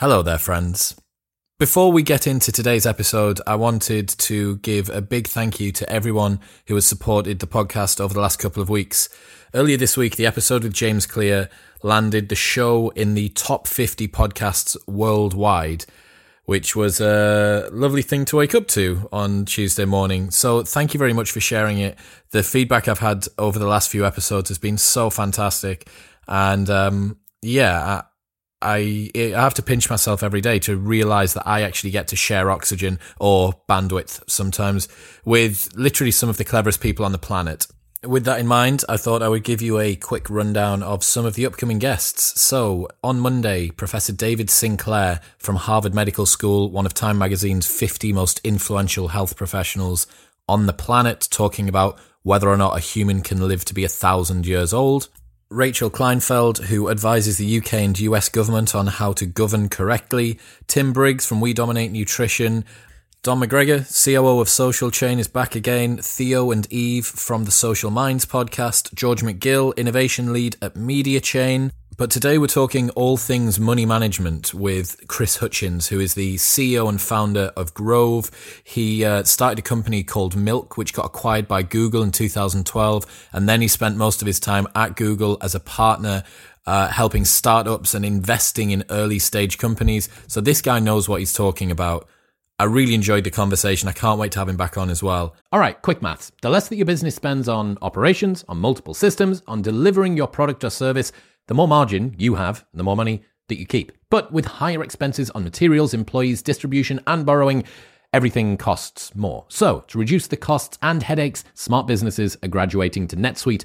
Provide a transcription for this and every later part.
Hello there, friends. Before we get into today's episode, I wanted to give a big thank you to everyone who has supported the podcast over the last couple of weeks. Earlier this week, the episode with James Clear landed the show in the top 50 podcasts worldwide, which was a lovely thing to wake up to on Tuesday morning. So thank you very much for sharing it. The feedback I've had over the last few episodes has been so fantastic. And um, yeah, I I I have to pinch myself every day to realize that I actually get to share oxygen or bandwidth sometimes with literally some of the cleverest people on the planet. With that in mind, I thought I would give you a quick rundown of some of the upcoming guests. So, on Monday, Professor David Sinclair from Harvard Medical School, one of Time magazine's 50 most influential health professionals on the planet, talking about whether or not a human can live to be a thousand years old. Rachel Kleinfeld, who advises the UK and US government on how to govern correctly, Tim Briggs from We Dominate Nutrition, Dom McGregor, COO of Social Chain, is back again. Theo and Eve from the Social Minds podcast. George McGill, innovation lead at Media Chain. But today we're talking all things money management with Chris Hutchins, who is the CEO and founder of Grove. He uh, started a company called Milk, which got acquired by Google in 2012. And then he spent most of his time at Google as a partner, uh, helping startups and investing in early stage companies. So this guy knows what he's talking about. I really enjoyed the conversation. I can't wait to have him back on as well. All right, quick maths. The less that your business spends on operations, on multiple systems, on delivering your product or service, the more margin you have, the more money that you keep. But with higher expenses on materials, employees, distribution, and borrowing, everything costs more. So, to reduce the costs and headaches, smart businesses are graduating to NetSuite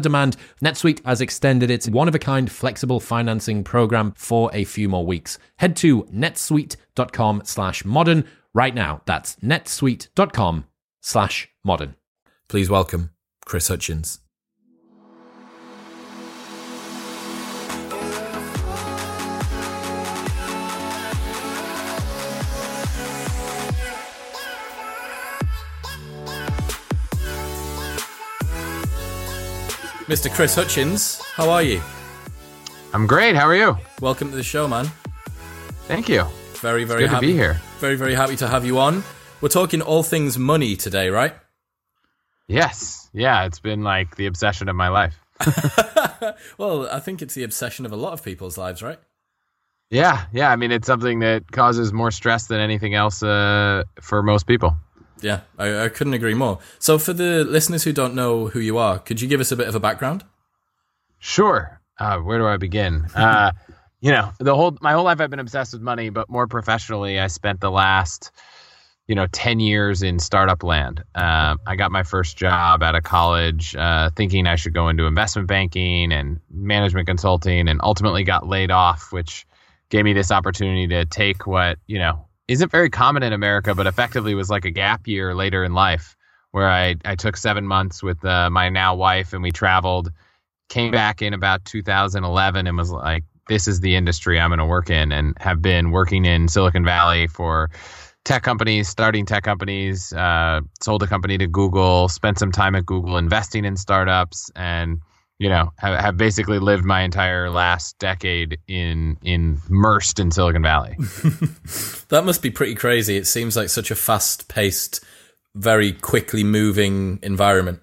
demand, NetSuite has extended its one of a kind flexible financing program for a few more weeks. Head to netsuite.com slash modern right now. That's netsuite.com slash modern. Please welcome Chris Hutchins. Mr. Chris Hutchins, how are you? I'm great. How are you? Welcome to the show, man. Thank you. Very, very good happy to be here. Very, very happy to have you on. We're talking all things money today, right? Yes. Yeah, it's been like the obsession of my life. well, I think it's the obsession of a lot of people's lives, right? Yeah, yeah. I mean, it's something that causes more stress than anything else uh, for most people. Yeah, I, I couldn't agree more. So, for the listeners who don't know who you are, could you give us a bit of a background? Sure. Uh, where do I begin? Uh, you know, the whole my whole life I've been obsessed with money, but more professionally, I spent the last you know 10 years in startup land uh, i got my first job out of college uh, thinking i should go into investment banking and management consulting and ultimately got laid off which gave me this opportunity to take what you know isn't very common in america but effectively was like a gap year later in life where i, I took seven months with uh, my now wife and we traveled came back in about 2011 and was like this is the industry i'm going to work in and have been working in silicon valley for tech companies, starting tech companies, uh, sold a company to Google, spent some time at Google investing in startups, and you know have, have basically lived my entire last decade in in immersed in Silicon Valley. that must be pretty crazy. It seems like such a fast paced, very quickly moving environment.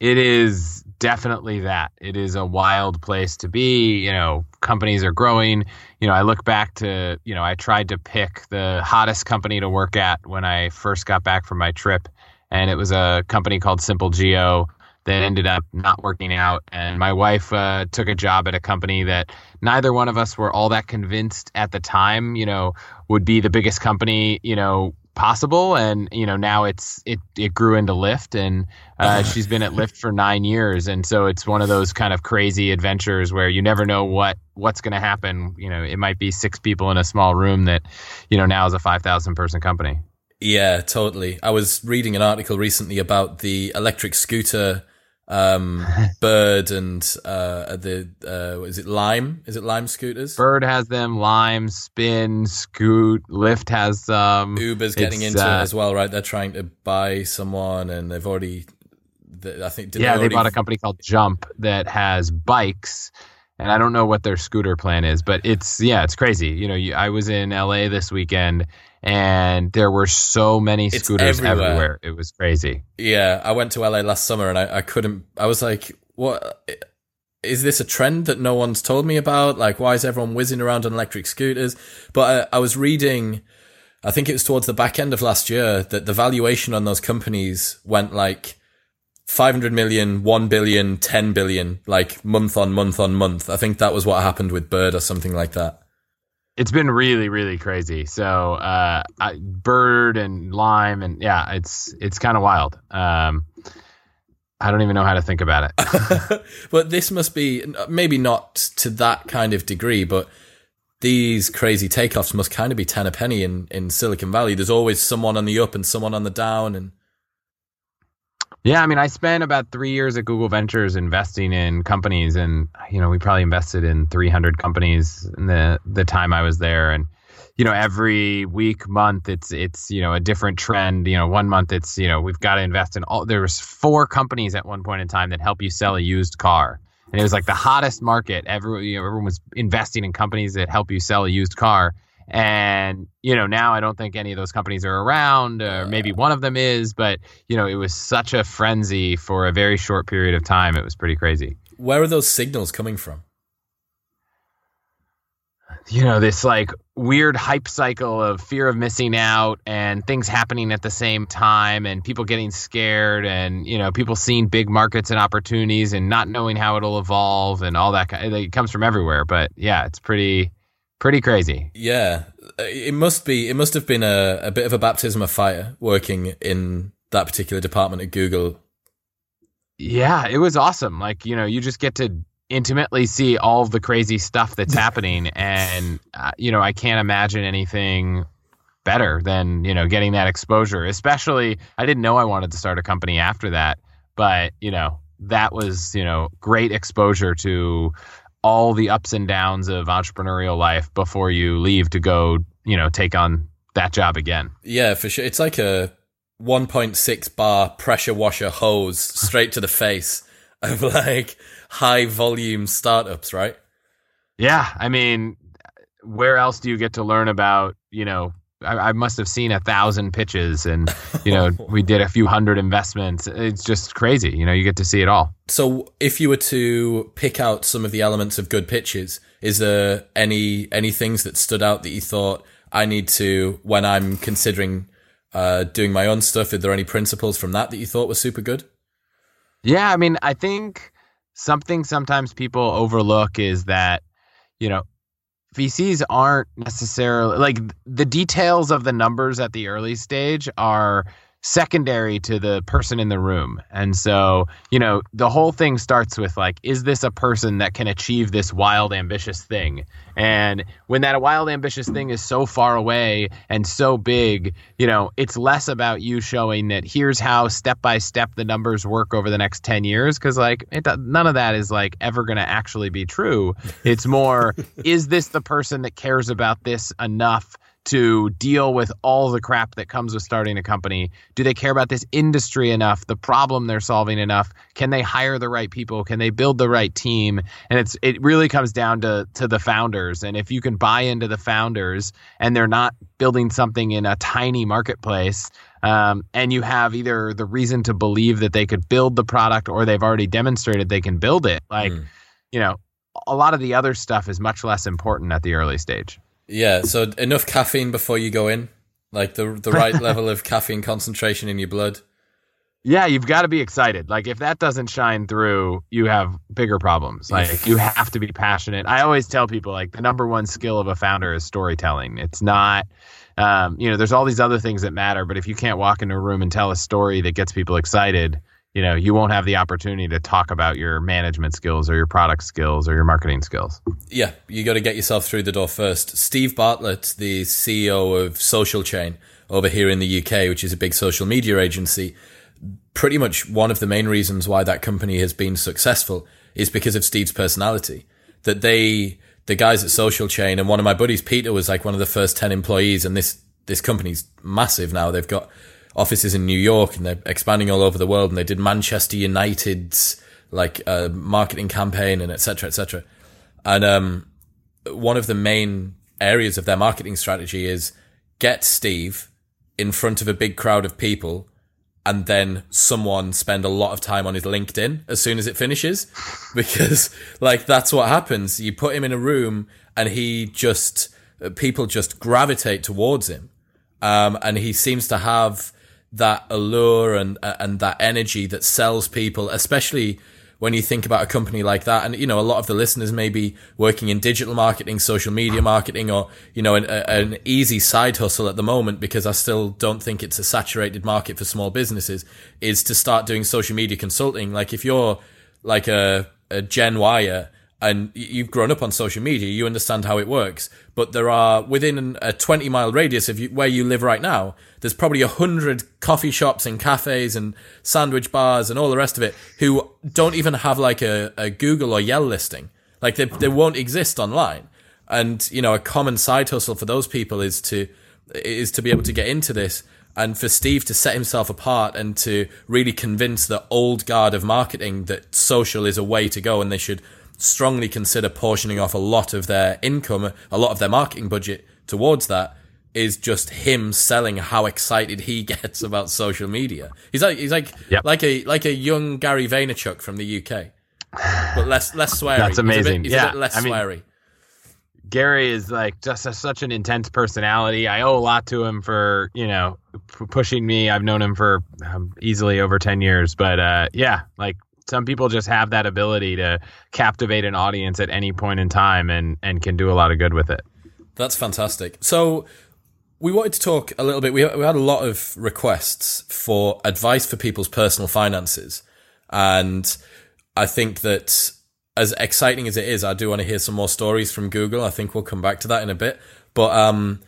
It is definitely that. It is a wild place to be. You know, companies are growing. You know, I look back to, you know, I tried to pick the hottest company to work at when I first got back from my trip. And it was a company called SimpleGeo that ended up not working out. And my wife uh, took a job at a company that neither one of us were all that convinced at the time, you know, would be the biggest company, you know, possible. And you know now it's it it grew into Lyft and uh, she's been at Lyft for nine years. And so it's one of those kind of crazy adventures where you never know what what's going to happen. You know it might be six people in a small room that you know now is a 5000 person company. Yeah totally. I was reading an article recently about the electric scooter um, Bird and uh, the uh, is it Lime? Is it Lime scooters? Bird has them. Lime, Spin, Scoot, Lyft has um Uber's getting into uh, it as well, right? They're trying to buy someone, and they've already. I think yeah, they, they bought a company called Jump that has bikes and I don't know what their scooter plan is, but it's yeah, it's crazy. You know, you, I was in LA this weekend, and there were so many scooters everywhere. everywhere. It was crazy. Yeah, I went to LA last summer, and I, I couldn't. I was like, what? Is this a trend that no one's told me about? Like, why is everyone whizzing around on electric scooters? But I, I was reading. I think it was towards the back end of last year that the valuation on those companies went like 500 million, 1 billion, 10 billion, like month on month on month. I think that was what happened with Bird or something like that. It's been really, really crazy. So, uh, I, Bird and Lime, and yeah, it's it's kind of wild. Um, I don't even know how to think about it. but this must be maybe not to that kind of degree, but these crazy takeoffs must kind of be ten a penny in in Silicon Valley. There's always someone on the up and someone on the down, and yeah, I mean, I spent about three years at Google Ventures investing in companies, and you know, we probably invested in 300 companies in the the time I was there, and you know, every week, month, it's it's you know a different trend. You know, one month it's you know we've got to invest in all. There was four companies at one point in time that help you sell a used car, and it was like the hottest market. Everyone, you know, everyone was investing in companies that help you sell a used car and, you know, now I don't think any of those companies are around, or maybe one of them is, but, you know, it was such a frenzy for a very short period of time. It was pretty crazy. Where are those signals coming from? You know, this like weird hype cycle of fear of missing out and things happening at the same time and people getting scared and, you know, people seeing big markets and opportunities and not knowing how it'll evolve and all that. It comes from everywhere. But yeah, it's pretty pretty crazy. Yeah, it must be. It must have been a, a bit of a baptism of fire working in that particular department at Google. Yeah, it was awesome. Like you know, you just get to intimately see all of the crazy stuff that's happening, and uh, you know, I can't imagine anything better than you know getting that exposure. Especially, I didn't know I wanted to start a company after that, but you know, that was you know great exposure to all the ups and downs of entrepreneurial life before you leave to go, you know, take on that job again. Yeah, for sure. It's like a 1.6 bar pressure washer hose straight to the face of like high volume startups, right? Yeah. I mean, where else do you get to learn about, you know, I, I must have seen a thousand pitches and, you know, we did a few hundred investments. It's just crazy. You know, you get to see it all. So if you were to pick out some of the elements of good pitches, is there any, any things that stood out that you thought I need to, when I'm considering uh, doing my own stuff, are there any principles from that that you thought were super good? Yeah. I mean, I think something sometimes people overlook is that, you know, VCs aren't necessarily like the details of the numbers at the early stage are secondary to the person in the room. And so, you know, the whole thing starts with like, is this a person that can achieve this wild, ambitious thing? And when that wild, ambitious thing is so far away and so big, you know, it's less about you showing that here's how step by step the numbers work over the next 10 years. Cause like, it, none of that is like ever going to actually be true. It's more, is this the person that cares about this enough to deal with all the crap that comes with starting a company? Do they care about this industry enough, the problem they're solving enough? Can they hire the right people? Can they build the right team? And it's it really comes down to to the founders. And if you can buy into the founders and they're not building something in a tiny marketplace, um, and you have either the reason to believe that they could build the product or they've already demonstrated they can build it, like mm. you know, a lot of the other stuff is much less important at the early stage. Yeah, so enough caffeine before you go in, like the the right level of caffeine concentration in your blood. Yeah, you've got to be excited. Like if that doesn't shine through, you have bigger problems. Like you have to be passionate. I always tell people like the number one skill of a founder is storytelling. It's not um, you know, there's all these other things that matter, but if you can't walk into a room and tell a story that gets people excited, you know, you won't have the opportunity to talk about your management skills or your product skills or your marketing skills. Yeah, you got to get yourself through the door first. Steve Bartlett, the CEO of Social Chain over here in the UK, which is a big social media agency, pretty much one of the main reasons why that company has been successful is because of Steve's personality. That they, the guys at Social Chain, and one of my buddies, Peter, was like one of the first 10 employees, and this, this company's massive now. They've got offices in New York and they're expanding all over the world, and they did Manchester United's like uh, marketing campaign and etc. etc. And um, one of the main areas of their marketing strategy is get Steve in front of a big crowd of people and then someone spend a lot of time on his LinkedIn as soon as it finishes because like that's what happens you put him in a room and he just people just gravitate towards him um, and he seems to have that allure and uh, and that energy that sells people especially when you think about a company like that, and you know, a lot of the listeners may be working in digital marketing, social media marketing, or you know, an, an easy side hustle at the moment, because I still don't think it's a saturated market for small businesses, is to start doing social media consulting. Like if you're like a, a Gen Wire and you've grown up on social media, you understand how it works. But there are within a 20 mile radius of you, where you live right now, there's probably a hundred coffee shops and cafes and sandwich bars and all the rest of it who don't even have like a, a Google or Yelp listing. Like they, they won't exist online. And, you know, a common side hustle for those people is to, is to be able to get into this and for Steve to set himself apart and to really convince the old guard of marketing that social is a way to go and they should strongly consider portioning off a lot of their income, a lot of their marketing budget towards that is just him selling how excited he gets about social media. He's like he's like yep. like a like a young Gary Vaynerchuk from the UK, but less less sweary. That's amazing. He's a bit, he's yeah, less I mean, sweary. Gary is like just a, such an intense personality. I owe a lot to him for you know p- pushing me. I've known him for um, easily over ten years, but uh, yeah, like some people just have that ability to captivate an audience at any point in time and and can do a lot of good with it. That's fantastic. So we wanted to talk a little bit. We, we had a lot of requests for advice for people's personal finances, and I think that as exciting as it is, I do want to hear some more stories from Google. I think we'll come back to that in a bit. But um,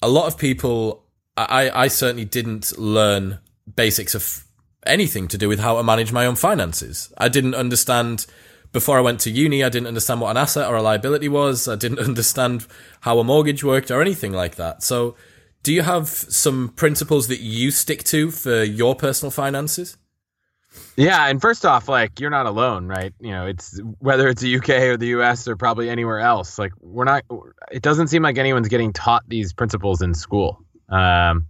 a lot of people, I, I certainly didn't learn basics of anything to do with how to manage my own finances. I didn't understand before I went to uni, I didn't understand what an asset or a liability was. I didn't understand how a mortgage worked or anything like that. So, do you have some principles that you stick to for your personal finances? Yeah, and first off, like you're not alone, right? You know, it's whether it's the UK or the US or probably anywhere else. Like we're not. It doesn't seem like anyone's getting taught these principles in school. Um,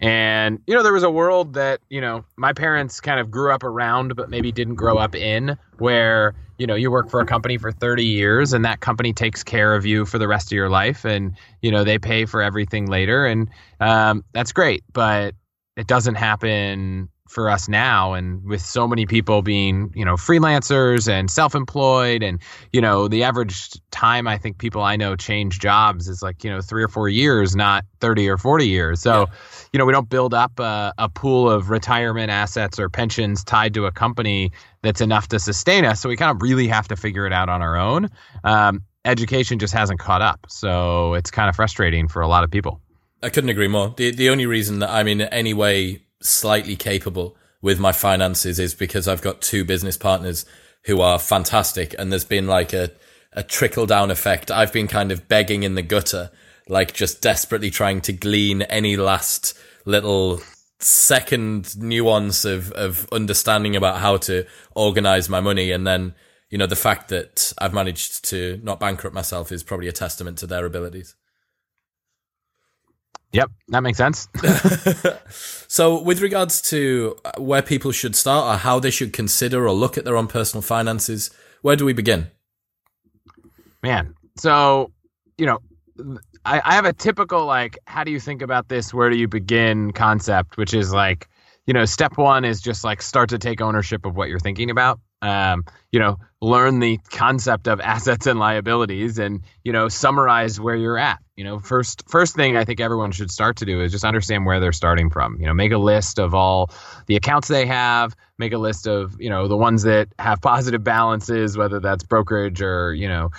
and, you know, there was a world that, you know, my parents kind of grew up around, but maybe didn't grow up in, where, you know, you work for a company for 30 years and that company takes care of you for the rest of your life and, you know, they pay for everything later. And um, that's great. But it doesn't happen for us now and with so many people being you know freelancers and self-employed and you know the average time i think people i know change jobs is like you know three or four years not 30 or 40 years. So yeah. you know we don't build up a, a, pool of retirement assets or pensions tied to a company that's enough to sustain us. So we kind of really have to figure it out on our own. Um, education just hasn't caught up. So it's kind of frustrating for a lot of people. I couldn't agree more. The the only reason that I'm in any way slightly capable with my finances is because I've got two business partners who are fantastic and there's been like a, a trickle down effect. I've been kind of begging in the gutter, like just desperately trying to glean any last little second nuance of, of understanding about how to organize my money. And then, you know, the fact that I've managed to not bankrupt myself is probably a testament to their abilities. Yep, that makes sense. so, with regards to uh, where people should start or how they should consider or look at their own personal finances, where do we begin? Man, so, you know, I, I have a typical, like, how do you think about this? Where do you begin concept, which is like, you know, step one is just like start to take ownership of what you're thinking about. Um, you know, learn the concept of assets and liabilities, and you know, summarize where you're at. You know, first first thing I think everyone should start to do is just understand where they're starting from. You know, make a list of all the accounts they have. Make a list of you know the ones that have positive balances, whether that's brokerage or you know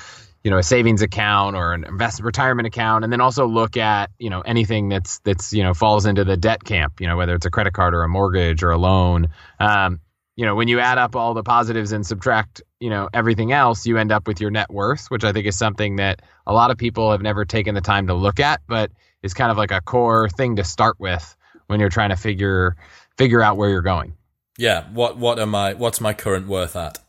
you know a savings account or an investment retirement account and then also look at you know anything that's that's you know falls into the debt camp you know whether it's a credit card or a mortgage or a loan um, you know when you add up all the positives and subtract you know everything else you end up with your net worth which i think is something that a lot of people have never taken the time to look at but is kind of like a core thing to start with when you're trying to figure figure out where you're going yeah what what am i what's my current worth at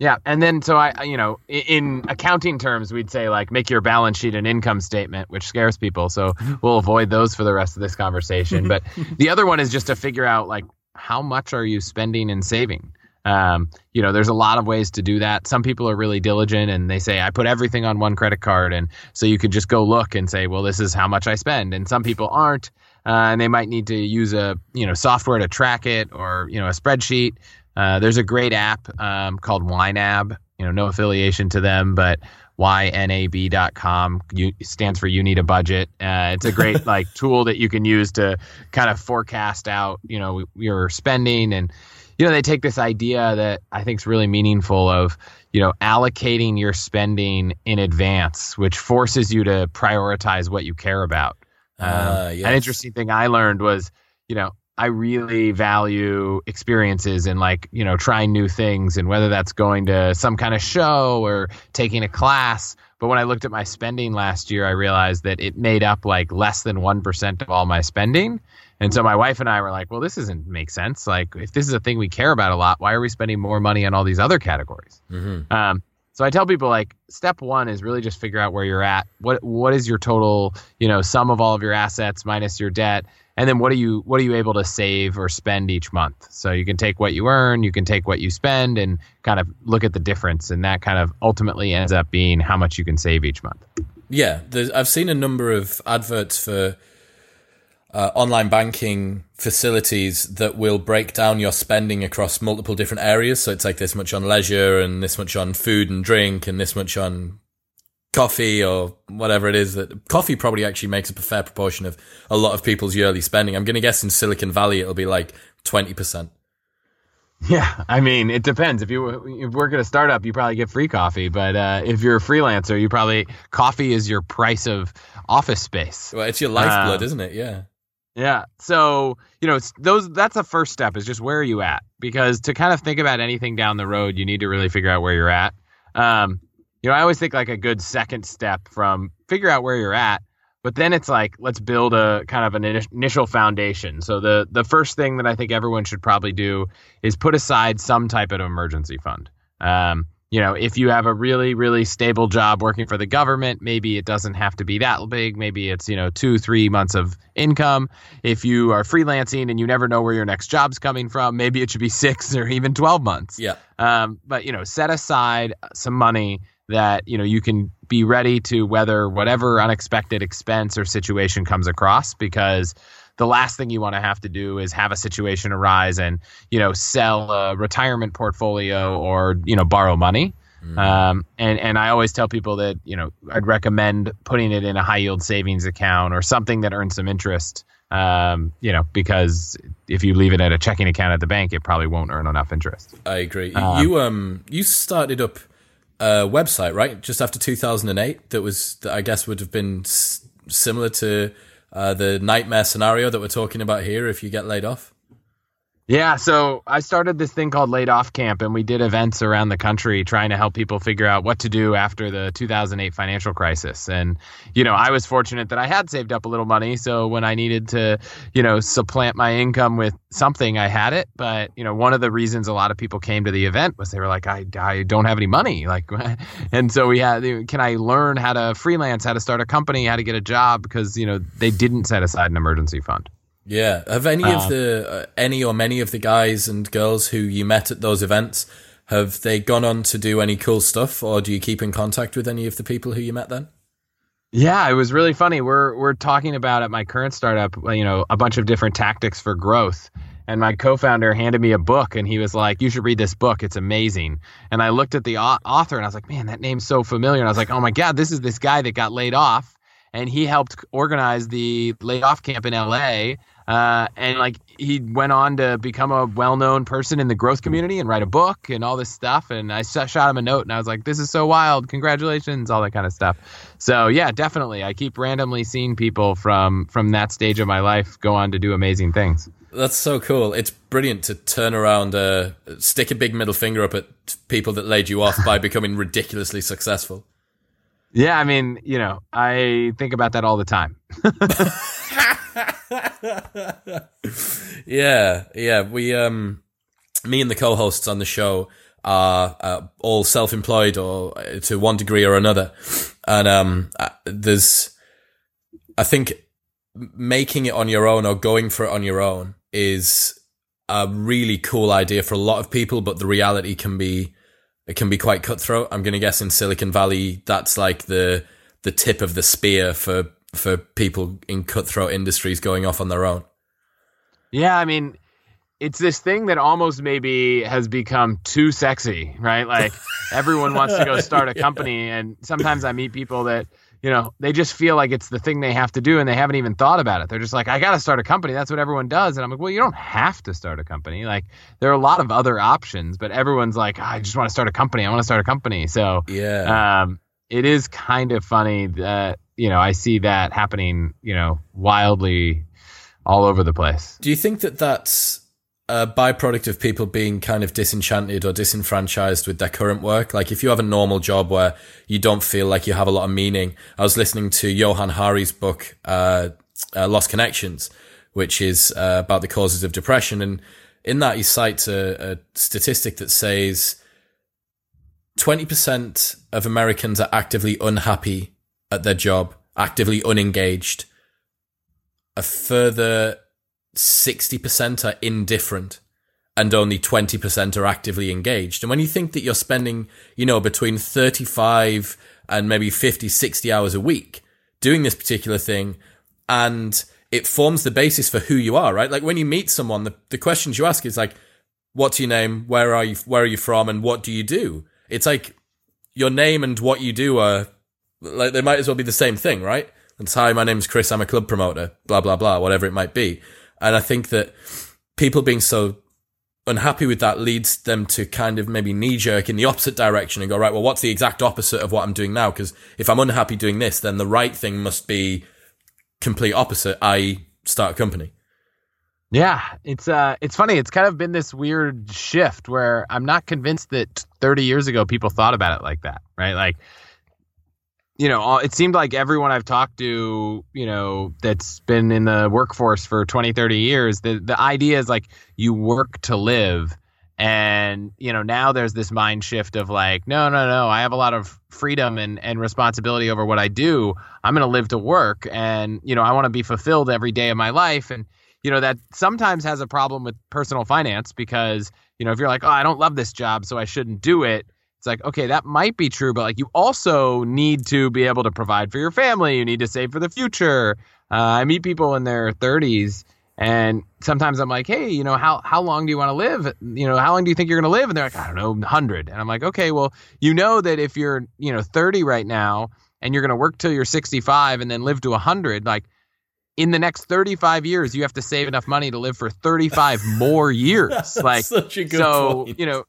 yeah, and then so I, you know, in accounting terms, we'd say like make your balance sheet an income statement, which scares people. So we'll avoid those for the rest of this conversation. But the other one is just to figure out like how much are you spending and saving. Um, you know, there's a lot of ways to do that. Some people are really diligent and they say, I put everything on one credit card. And so you could just go look and say, well, this is how much I spend. And some people aren't. Uh, and they might need to use a, you know, software to track it or, you know, a spreadsheet. Uh, there's a great app um, called YNAB. You know, no affiliation to them, but ynab.com you, stands for you need a budget. Uh, it's a great like tool that you can use to kind of forecast out, you know, your spending and you know they take this idea that I think is really meaningful of you know allocating your spending in advance, which forces you to prioritize what you care about. Um, uh, yes. An interesting thing I learned was, you know, I really value experiences and like, you know, trying new things and whether that's going to some kind of show or taking a class. But when I looked at my spending last year, I realized that it made up like less than 1% of all my spending. And so my wife and I were like, well, this doesn't make sense. Like, if this is a thing we care about a lot, why are we spending more money on all these other categories? Mm-hmm. Um, so I tell people like step one is really just figure out where you're at. What what is your total, you know, sum of all of your assets minus your debt, and then what are you what are you able to save or spend each month? So you can take what you earn you can take what you spend and kind of look at the difference. And that kind of ultimately ends up being how much you can save each month. Yeah i've seen a number of adverts for uh, online banking facilities that will break down your spending across multiple different areas. So it's like this much on leisure and this much on food and drink and this much on coffee or whatever it is that coffee probably actually makes up a fair proportion of a lot of people's yearly spending. I'm going to guess in Silicon Valley it'll be like 20%. Yeah, I mean, it depends. If you if work at a startup, you probably get free coffee, but uh, if you're a freelancer, you probably coffee is your price of office space. Well, it's your lifeblood, um, isn't it? Yeah. Yeah. So, you know, those that's the first step is just where are you at? Because to kind of think about anything down the road, you need to really figure out where you're at. Um, you know, I always think like a good second step from figure out where you're at, but then it's like let's build a kind of an initial foundation. So the the first thing that I think everyone should probably do is put aside some type of emergency fund. Um, you know, if you have a really, really stable job working for the government, maybe it doesn't have to be that big. Maybe it's, you know, two, three months of income. If you are freelancing and you never know where your next job's coming from, maybe it should be six or even 12 months. Yeah. Um, but, you know, set aside some money that you know you can be ready to weather whatever unexpected expense or situation comes across because the last thing you want to have to do is have a situation arise and you know sell a retirement portfolio or you know borrow money. Mm. um, and and I always tell people that you know I'd recommend putting it in a high yield savings account or something that earns some interest um, you know because if you leave it at a checking account at the bank it probably won't earn enough interest. I agree. Um, you um you started up a website, right? Just after 2008, that was, that I guess would have been s- similar to uh, the nightmare scenario that we're talking about here if you get laid off. Yeah, so I started this thing called Laid Off Camp, and we did events around the country trying to help people figure out what to do after the 2008 financial crisis. And, you know, I was fortunate that I had saved up a little money. So when I needed to, you know, supplant my income with something, I had it. But, you know, one of the reasons a lot of people came to the event was they were like, I, I don't have any money. Like, and so we had, can I learn how to freelance, how to start a company, how to get a job? Because, you know, they didn't set aside an emergency fund. Yeah. Have any of um, the uh, any or many of the guys and girls who you met at those events have they gone on to do any cool stuff, or do you keep in contact with any of the people who you met then? Yeah, it was really funny. We're we're talking about at my current startup, you know, a bunch of different tactics for growth. and my co-founder handed me a book and he was like you should read this book it's amazing and i looked at the author and i was like man that name's so familiar and i was like oh my god this is this guy that got laid off and he helped organize the laid off camp in la uh, and like he went on to become a well-known person in the growth community and write a book and all this stuff and i shot him a note and i was like this is so wild congratulations all that kind of stuff so yeah definitely i keep randomly seeing people from from that stage of my life go on to do amazing things that's so cool. It's brilliant to turn around, uh, stick a big middle finger up at people that laid you off by becoming ridiculously successful. Yeah, I mean, you know, I think about that all the time. yeah, yeah. We, um, me and the co-hosts on the show are uh, all self-employed or uh, to one degree or another, and um, uh, there's, I think, making it on your own or going for it on your own is a really cool idea for a lot of people, but the reality can be it can be quite cutthroat. I'm going to guess in Silicon Valley that's like the the tip of the spear for for people in cutthroat industries going off on their own. Yeah, I mean, it's this thing that almost maybe has become too sexy, right? Like everyone wants to go start a company, and sometimes I meet people that you know, they just feel like it's the thing they have to do and they haven't even thought about it. They're just like, I got to start a company. That's what everyone does. And I'm like, well, you don't have to start a company. Like, there are a lot of other options, but everyone's like, oh, I just want to start a company. I want to start a company. So, yeah. Um, it is kind of funny that, you know, I see that happening, you know, wildly all over the place. Do you think that that's a byproduct of people being kind of disenchanted or disenfranchised with their current work. Like if you have a normal job where you don't feel like you have a lot of meaning. I was listening to Johann Hari's book, uh, uh, Lost Connections, which is uh, about the causes of depression. And in that, he cites a, a statistic that says 20% of Americans are actively unhappy at their job, actively unengaged. A further 60% are indifferent and only 20% are actively engaged. And when you think that you're spending, you know, between 35 and maybe 50, 60 hours a week doing this particular thing and it forms the basis for who you are, right? Like when you meet someone, the, the questions you ask is like, what's your name? Where are you? Where are you from? And what do you do? It's like your name and what you do are like, they might as well be the same thing, right? And hi, my name's Chris. I'm a club promoter, blah, blah, blah, whatever it might be. And I think that people being so unhappy with that leads them to kind of maybe knee jerk in the opposite direction and go, right, well, what's the exact opposite of what I'm doing now? Because if I'm unhappy doing this, then the right thing must be complete opposite, I start a company. Yeah, it's uh it's funny. It's kind of been this weird shift where I'm not convinced that 30 years ago people thought about it like that, right? Like you know, it seemed like everyone I've talked to, you know, that's been in the workforce for 20, 30 years, the, the idea is like you work to live. And, you know, now there's this mind shift of like, no, no, no, I have a lot of freedom and, and responsibility over what I do. I'm going to live to work and, you know, I want to be fulfilled every day of my life. And, you know, that sometimes has a problem with personal finance because, you know, if you're like, oh, I don't love this job, so I shouldn't do it it's like okay that might be true but like you also need to be able to provide for your family. You need to save for the future. Uh, i meet people in their 30s and sometimes i'm like hey you know how how long do you want to live? You know how long do you think you're going to live? And they're like i don't know 100 and i'm like okay well you know that if you're you know 30 right now and you're going to work till you're 65 and then live to 100 like in the next 35 years you have to save enough money to live for 35 more years. Like so point. you know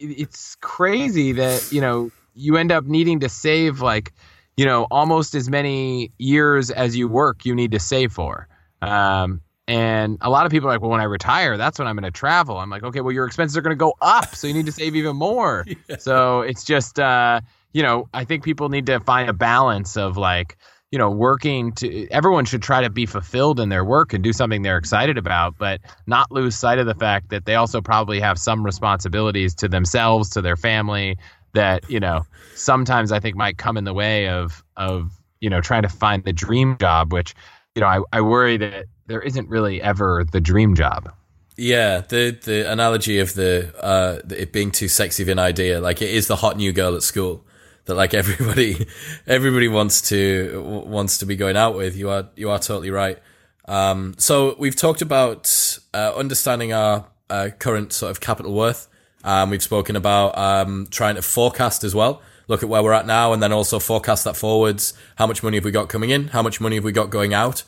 it's crazy that you know you end up needing to save like you know almost as many years as you work you need to save for. Um, and a lot of people are like well when i retire that's when i'm going to travel. I'm like okay well your expenses are going to go up so you need to save even more. Yeah. so it's just uh, you know i think people need to find a balance of like you know, working to everyone should try to be fulfilled in their work and do something they're excited about, but not lose sight of the fact that they also probably have some responsibilities to themselves, to their family that, you know, sometimes I think might come in the way of of, you know, trying to find the dream job, which, you know, I, I worry that there isn't really ever the dream job. Yeah, the the analogy of the uh it being too sexy of an idea, like it is the hot new girl at school that like everybody everybody wants to wants to be going out with. You are you are totally right. Um, so we've talked about uh, understanding our uh, current sort of capital worth. Um, we've spoken about um, trying to forecast as well. Look at where we're at now, and then also forecast that forwards. How much money have we got coming in? How much money have we got going out?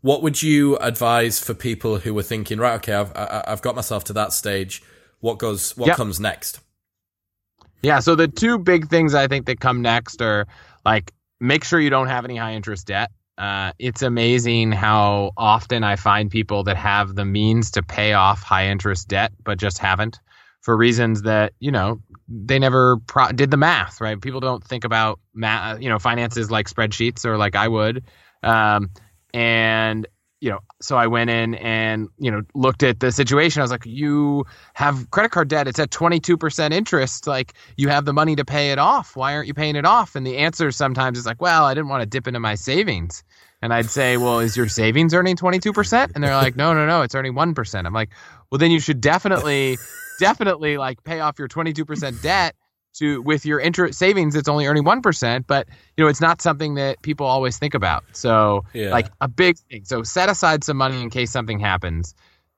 What would you advise for people who were thinking, right? Okay, I've I- I've got myself to that stage. What goes? What Yep. comes next? Yeah. So the two big things I think that come next are like make sure you don't have any high interest debt. Uh, it's amazing how often I find people that have the means to pay off high interest debt, but just haven't for reasons that you know they never pro- did the math. Right? People don't think about math, you know, finances like spreadsheets or like I would. Um, and you know, so I went in and you know looked at the situation. I was like, you have credit card debt. It's at twenty two percent interest. Like you have the money to pay it off. Why aren't you paying it off? And the answer sometimes is like, well, I didn't want to dip into my savings. And I'd say, well, is your savings earning twenty two percent? And they're like, no, no, no, it's earning one percent. I'm like, well, then you should definitely, definitely like pay off your twenty two percent debt to with your interest savings it's only earning 1% but you know it's not something that people always think about. So Yeah. like a big thing. So set aside some money in case something happens.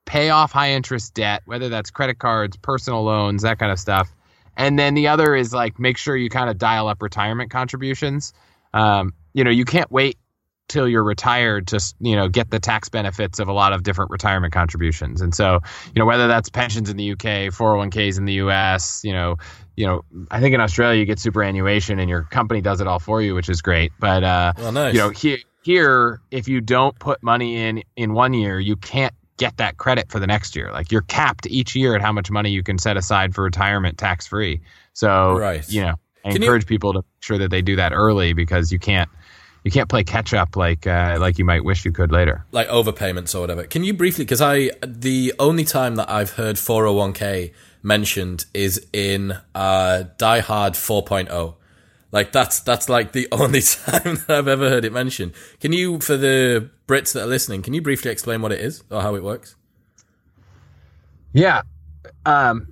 Pay off high interest debt whether that's credit cards personal loans that kind of stuff. And then the other is like make sure you kind of dial up retirement contributions. Um, you know you can't wait till you're retired to you know get the tax benefits of a lot of different retirement contributions. And so you know whether that's pensions in the UK 401ks in the US you know you know I think in Australia you get superannuation and your company does it all for you which is great but uh Well, nice. you know here here if you don't put money in in one year you can't get that credit for the next year like you're capped each year at how much money you can set aside for retirement tax free so Right. you know I Can you- encourage people to make sure that they do that early because you can't you can't play catch up like uh, like you might wish you could later. like overpayments or whatever. Can you briefly, because I the only time that I've heard 401k mentioned is in uh, Die Hard 4.0. Like that's that's like the only time that I've ever heard it mentioned. Can you, for the Brits that are listening, can you briefly explain what it is or how it works? Yeah. Um,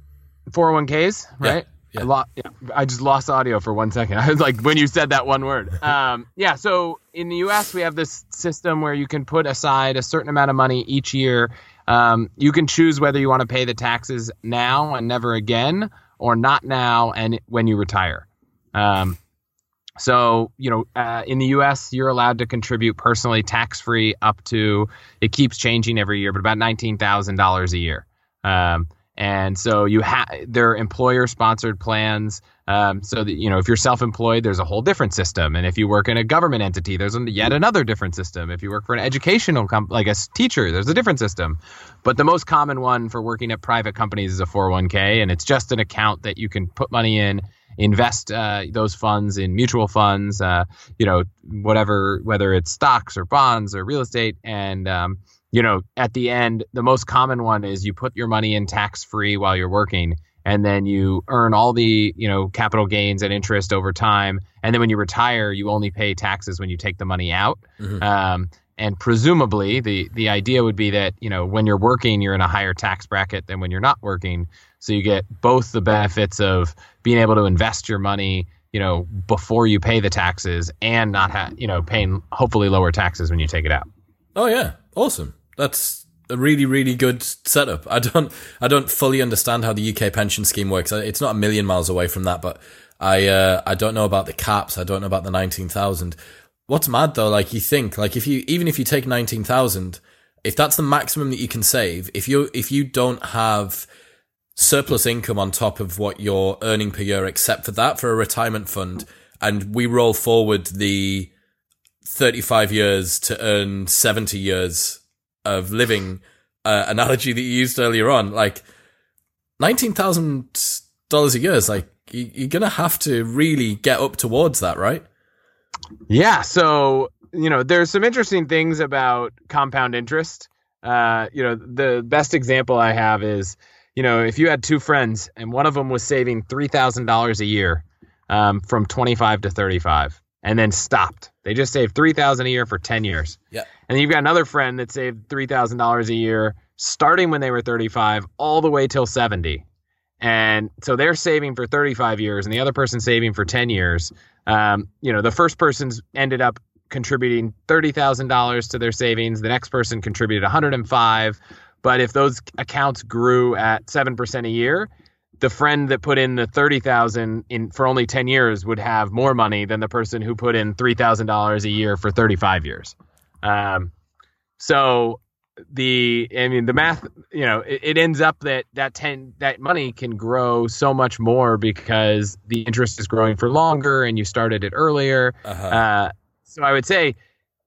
401ks, right? yeah. I, lo- yeah, I just lost audio for one second. I was like, when you said that one word. Um, yeah. So in the U.S., we have this system where you can put aside a certain amount of money each year. Um, you can choose whether you want to pay the taxes now and never again, or not now and when you retire. Um, so, you know, uh, in the US, you're allowed to contribute personally tax free up to, it keeps changing every year, but about $19,000 a year. Um, and so you have, they're employer sponsored plans. Um, so that, you know, if you're self employed, there's a whole different system. And if you work in a government entity, there's yet another different system. If you work for an educational comp, like a teacher, there's a different system. But the most common one for working at private companies is a 401k, and it's just an account that you can put money in invest uh, those funds in mutual funds, uh, you know, whatever, whether it's stocks or bonds or real estate. And, um, you know, at the end, the most common one is you put your money in tax free while you're working. And then you earn all the, you know, capital gains and interest over time. And then when you retire, you only pay taxes when you take the money out. Mhm. Um, and presumably, the the idea would be that you know when you're working, you're in a higher tax bracket than when you're not working. So you get both the benefits of being able to invest your money, you know, before you pay the taxes, and not ha- you know paying hopefully lower taxes when you take it out. Oh yeah, awesome. That's a really really good setup. I don't I don't fully understand how the UK pension scheme works. It's not a million miles away from that, but I uh, I don't know about the caps. I don't know about the nineteen thousand. What's mad though? Like you think like if you even if you take nineteen thousand, if that's the maximum that you can save, if you if you don't have surplus income on top of what you're earning per year, except for that for a retirement fund, and we roll forward the 35 years to earn 70 years of living uh, analogy that you used earlier on like $19,000 a year is like you, you're going to have to really get up towards that right Yeah. So, you know, there's some interesting things about compound interest. Uh, you know, the best example I have is, you know, if you had two friends and one of them was saving $3,000 a year um, from 25 to 35 and then stopped, they just saved 3000 a year for 10 years. Yeah. And you've got another friend that saved $3,000 a year starting when they were 35 all the way till 70. And so they're saving for 35 years and the other person's saving for 10 years um, you know, the first person's ended up contributing thirty thousand dollars to their savings. The next person contributed one hundred and five, But if those accounts grew at 7% a year, the friend that put in the 30,000 in for only 10 years would have more money than the person who put in $3,000 a year for 35 years. Um, so the I mean the math, you know, it, it, ends up that that 10 that money can grow so much more because the interest is growing for longer and you started it earlier. Uh-huh. Uh, so I would say,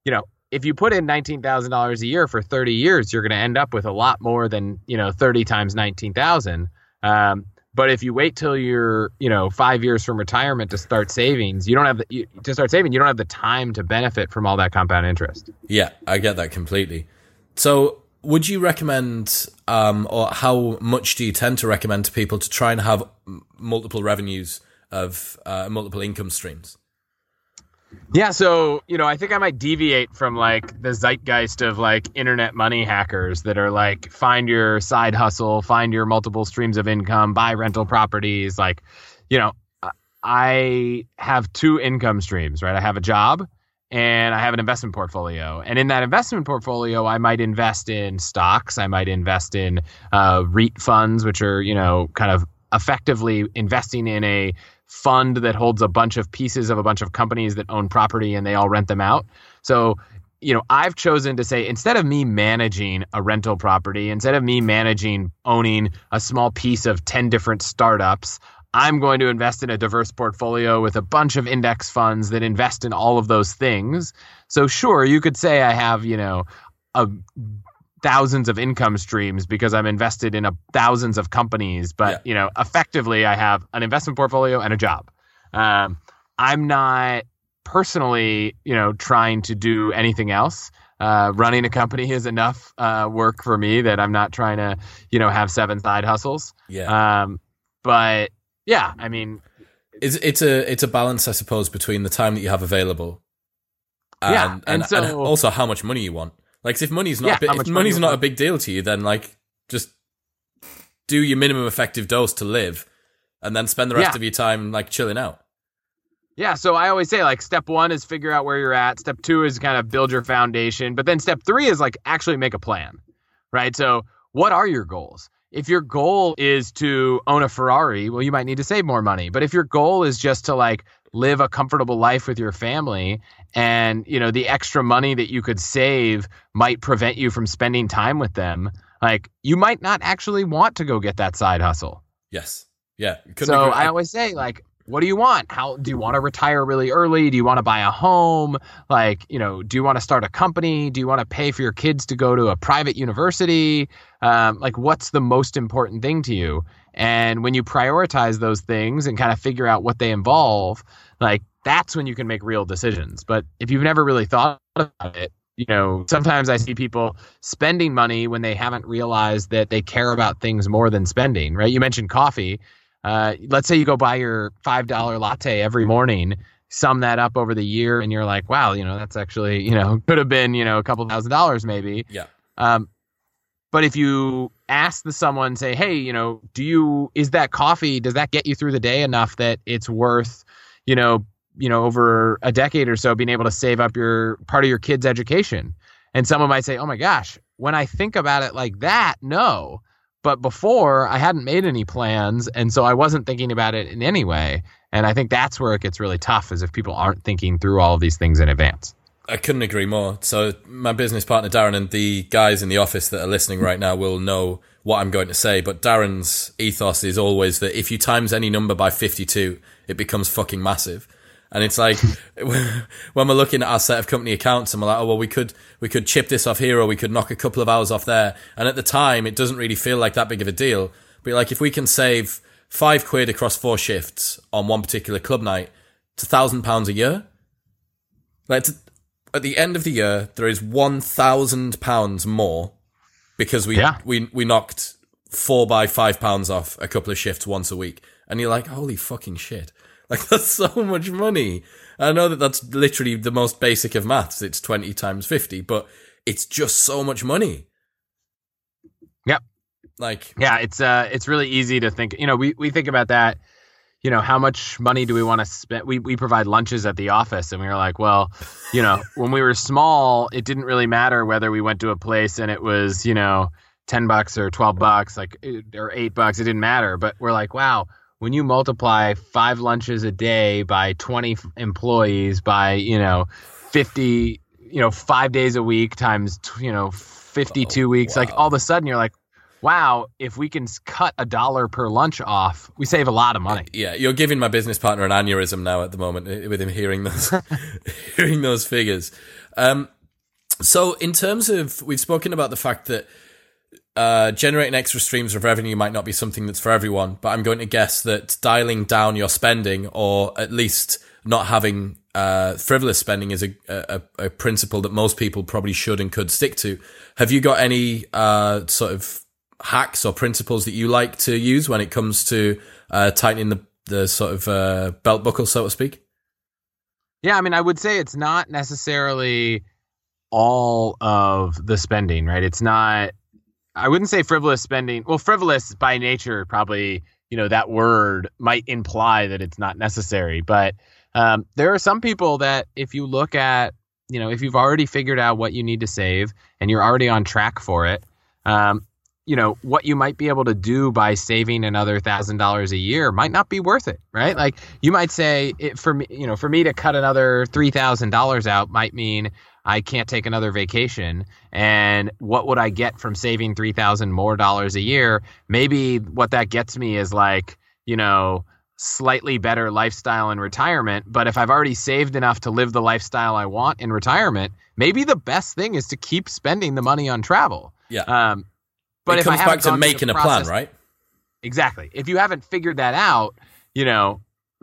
you know, if you put in $19,000 a year for 30 years, you're going to end up with a lot more than, you know, 30 times 19,000. Um, but if you wait till you're, you know, five years from retirement to start savings, you don't have the, you, to start saving. You don't have the time to benefit from all that compound interest. Yeah, I get that completely. So, would you recommend, um, or how much do you tend to recommend to people to try and have multiple revenues of uh, multiple income streams? Yeah, so you know, I think I might deviate from like the zeitgeist of like internet money hackers that are like find your side hustle, find your multiple streams of income, buy rental properties. Like, you know, I have two income streams, right? I have a job and I have an investment portfolio. And in that investment portfolio, I might invest in stocks, I might invest in uh, REIT funds, which are you know kind of effectively investing in a fund that holds a bunch of pieces of a bunch of companies that own property and they all rent them out. So, you know, I've chosen to say instead of me managing a rental property, instead of me managing owning a small piece of 10 different startups, I'm going to invest in a diverse portfolio with a bunch of index funds that invest in all of those things. So, sure, you could say I have, you know, a thousands of income streams because I'm invested in a thousands of companies. But yeah. you know, effectively, I have an investment portfolio and a job. Um, I'm not personally, you know, trying to do anything else. Uh, running a company is enough uh, work for me that I'm not trying to, you know, have seven side hustles. Yeah. Um, but yeah, I mean, it's it's a it's a balance, I suppose, between the time that you have available, and, yeah, and, and, so, and also how much money you want. Like if money's not yeah, a if money's not a big deal to you, then like just do your minimum effective dose to live, and then spend the rest yeah. of your time like chilling out. Yeah, so I always say like step one is figure out where you're at. Step two is kind of build your foundation, but then step three is like actually make a plan, right? So what are your goals? If your goal is to own a Ferrari, well, you might need to save more money. But if your goal is just to like live a comfortable life with your family and you know the extra money that you could save might prevent you from spending time with them. Like you might not actually want to go get that side hustle. Yes. Yeah. So agree. i always say like what do you want? How do you want to retire really early? Do you want to buy a home? Like you know do you want to start a company? Do you want to pay for your kids to go to a private university? Um, like what's the most important thing to you and when you prioritize those things and kind of figure out what they involve like that's when you can make real decisions. But if you've never really thought about it, you know, sometimes I see people spending money when they haven't realized that they care about things more than spending, right? You mentioned coffee. Uh, let's say you go buy your $5 latte every morning, sum that up over the year, and you're like, wow, you know, that's actually, you know, could have been, you know, a couple thousand dollars maybe. Yeah. Um, but if you ask the someone, say, hey, you know, do you, is that coffee, does that get you through the day enough that it's worth, you know, you know, over a decade or so, being able to save up your part of your kid's education. And someone might say, oh my gosh, when I think about it like that, no. But before, I hadn't made any plans. And so I wasn't thinking about it in any way. And I think that's where it gets really tough, is if people aren't thinking through all of these things in advance. I couldn't agree more. So, my business partner, Darren, and the guys in the office that are listening right now will know what I'm going to say. But Darren's ethos is always that if you times any number by 52, it becomes fucking massive. And it's like when we're looking at our set of company accounts and we're like, oh well, we could we could chip this off here or we could knock a couple of hours off there. And at the time, it doesn't really feel like that big of a deal. But like if we can save five quid across four shifts on one particular club night, it's a thousand pounds a year. Like at the end of the year, there is one thousand pounds more because we yeah. we we knocked four by five pounds off a couple of shifts once a week. And you're like, holy fucking shit. Like that's so much money. I know that that's literally the most basic of maths. It's 20 times 50, but it's just so much money. Yep. Like Yeah, it's uh it's really easy to think, you know, we we think about that you know, how much money do we want to spend? We, we provide lunches at the office. And we were like, well, you know, when we were small, it didn't really matter whether we went to a place and it was, you know, 10 bucks or 12 bucks, like or eight bucks, it didn't matter. But we're like, wow, when you multiply five lunches a day by 20 employees by, you know, 50, you know, five days a week times, you know, 52 oh, weeks, wow. like all of a sudden you're like, wow, if we can cut a dollar per lunch off, we save a lot of money. Yeah, you're giving my business partner an aneurysm now at the moment eh, with him hearing those hearing those figures. Um, so, in terms of, we've spoken about the fact that uh, generating extra streams of revenue might not be something that's for everyone, but I'm going to guess that dialing down your spending, or at least not having uh, frivolous spending, is a, a, a, principle that most people probably should and could stick to. Have you got any uh, sort of hacks or principles that you like to use when it comes to uh, tightening the the sort of uh, belt buckle, so to speak? Yeah, I mean, I would say it's not necessarily all of the spending, right? It's not. I wouldn't say frivolous spending. Well, frivolous by nature, probably you know that word might imply that it's not necessary. But um, there are some people that if you look at, you know, if you've already figured out what you need to save and you're already on track for it, um, you know what you might be able to do by saving another thousand dollars a year might not be worth it right? Like you might say it, for me you know for me to cut another three thousand dollars out might mean i can't take another vacation. And what would i get from saving three thousand more dollars a year? Maybe what that gets me is like you know slightly better lifestyle in retirement. But if i've already saved enough to live the lifestyle i want in retirement maybe the best thing is to keep spending the money on travel. Yeah. Um, but it comes back to making a plan, right? Exactly. If you haven't figured that out, you know,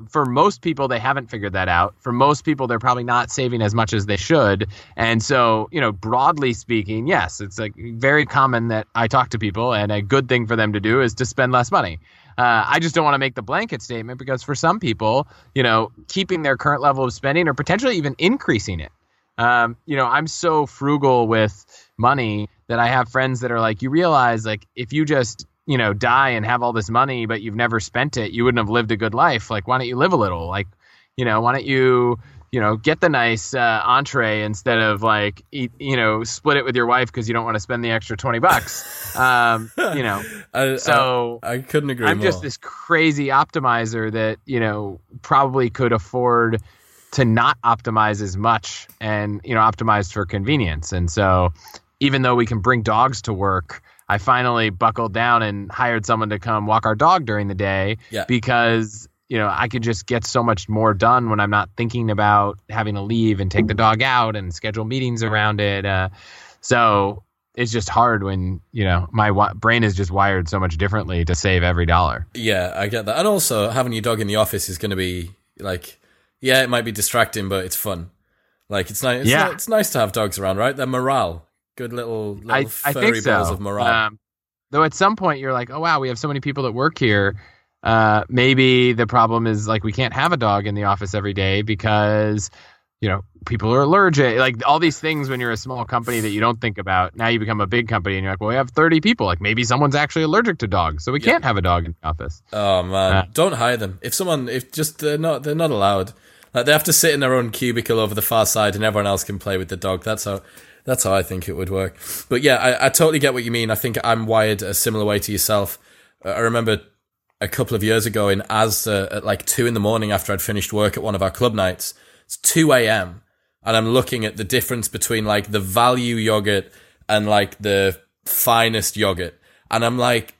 for most people they haven't figured that out. For most people they're probably not saving as much as they should. And so, you know, broadly speaking, yes, it's like very common that I talk to people and a good thing for them to do is to spend less money. Uh, I just don't want to make the blanket statement because for some people, you know, keeping their current level of spending or potentially even increasing it. Um, you know, I'm so frugal with money that I have friends that are like, you realize like if you just you know die and have all this money but you've never spent it, you wouldn't have lived a good life. Like why don't you live a little? Like you know why don't you you know get the nice uh, entree instead of like eat you know split it with your wife because you don't want to spend the extra 20 bucks um, you know I, so I, I, couldn't agree i'm more. just this crazy optimizer that you know probably could afford to not optimize as much and you know optimize for convenience and so even though we can bring dogs to work, I finally buckled down and hired someone to come walk our dog during the day yeah. because you know I could just get so much more done when I'm not thinking about having to leave and take the dog out and schedule meetings around it. Uh, so it's just hard when you know my w- brain is just wired so much differently to save every dollar. Yeah, I get that, and also having your dog in the office is going to be like, yeah, it might be distracting, but it's fun. Like it's nice. It's yeah, it's nice to have dogs around, right? They're morale good little, little I, furry I think so. balls of morale. Um, though at some point you're like, oh wow, we have so many people that work here. Uh, maybe the problem is like we can't have a dog in the office every day because you know people are allergic like all these things when you're a small company that you don't think about. Now you become a big company and you're like well we have 30 people. Like maybe someone's actually allergic to dogs so we can't have a dog in the office. Oh man. Uh, don't hire them. If someone if just they're not they're not allowed. Like they have to sit in their own cubicle over the far side and everyone else can play with the dog. That's how that's how I think it would work. But yeah, I, I totally get what you mean. I think I'm wired a similar way to yourself. Uh, I remember a couple of years ago in Asda at like two in the morning after I'd finished work at one of our club nights. It's 2 a.m. and I'm looking at the difference between like the value yogurt and like the finest yogurt. And I'm like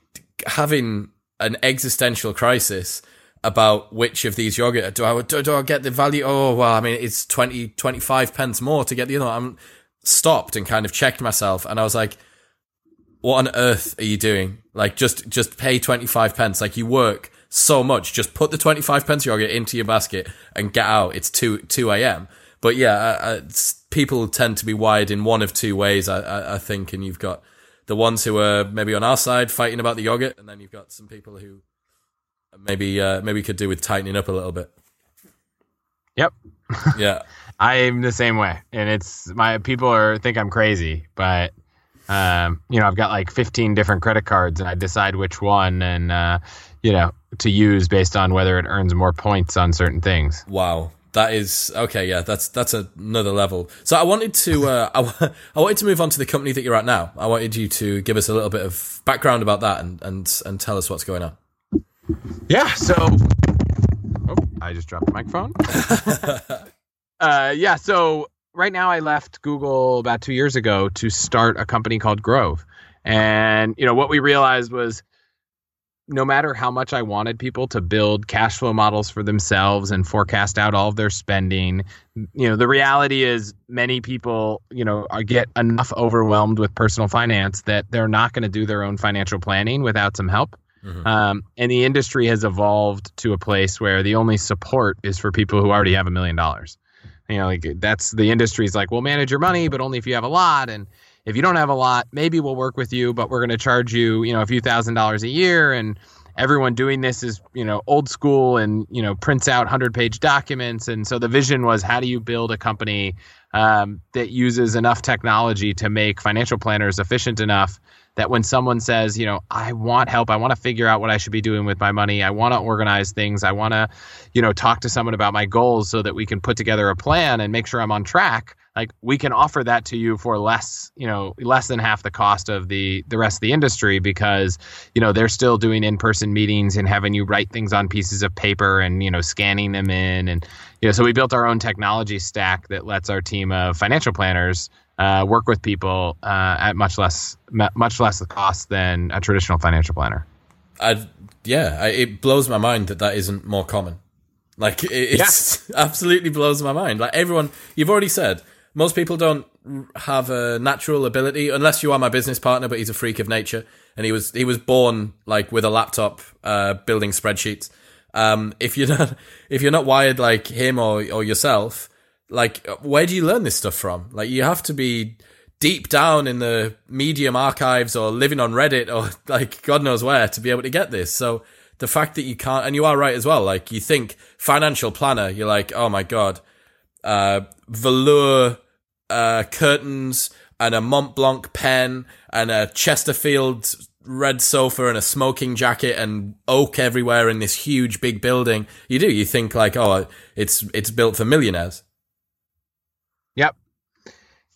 having an existential crisis about which of these yogurt do I do, do I get the value? Oh well, I mean it's 20 25 pence more to get the other one. I'm stopped and kind of checked myself and I was like, what on earth are you doing? Like just, just pay 25 pence. Like you work so much. Just put the 25 pence yogurt into your basket and get out. It's 2, 2 a.m. But yeah, uh, people tend to be wired in one of two ways, I, I, I think. And you've got the ones who are maybe on our side fighting about the yogurt. And then you've got some people who maybe, uh, maybe could do with tightening up a little bit. Yep. yeah. I'm the same way, and it's my people are think I'm crazy, but um, you know, I've got like 15 different credit cards, and I decide which one and uh, you know to use based on whether it earns more points on certain things. Wow, That is okay. Yeah, that's that's another level. So I wanted to uh, I, I wanted to move on to the company that you're at now. I wanted you to give us a little bit of background about that and and and tell us what's going on. Yeah. So, I just dropped the microphone. uh, yeah. So right now, I left Google about two years ago to start a company called Grove, and you know what we realized was no matter how much I wanted people to build cash flow models for themselves and forecast out all of their spending, you know, the reality is many people, you know, are, get enough overwhelmed with personal finance that they're not going to do their own financial planning without some help. Mm-hmm. Um, and the industry has evolved to a place where the only support is for people who already have a million dollars. You know, like that's the industry's like, we'll manage your money, but only if you have a lot. And if you don't have a lot, maybe we'll work with you, but we're going to charge you, you know, a few thousand dollars a year. And everyone doing this is, you know, old school and, you know, prints out 100 page documents. And so the vision was how do you build a company um, that uses enough technology to make financial planners efficient enough that when someone says, you know, I want help, I want to figure out what I should be doing with my money, I want to organize things, I want to, you know, talk to someone about my goals so that we can put together a plan and make sure I'm on track like we can offer that to you for less you know less than half the cost of the the rest of the industry because you know they're still doing in-person meetings and having you write things on pieces of paper and you know scanning them in and you know so we built our own technology stack that lets our team of financial planners uh, work with people uh, at much less much less the cost than a traditional financial planner I, yeah I, it blows my mind that that isn't more common like it, it's yeah. absolutely blows my mind like everyone you've already said most people don't have a natural ability unless you are my business partner, but he's a freak of nature and he was he was born like with a laptop uh, building spreadsheets. Um, if you're not if you're not wired like him or or yourself, like where do you learn this stuff from? Like you have to be deep down in the Medium archives or living on Reddit or like God knows where to be able to get this. So the fact that you can't, and you are right as well. Like you think financial planner, you're like, oh my god, uh, velour uh, curtains and a Mont Blanc pen and a Chesterfield red sofa and a smoking jacket and oak everywhere in this huge big building. You do. You think like, oh, it's it's built for millionaires.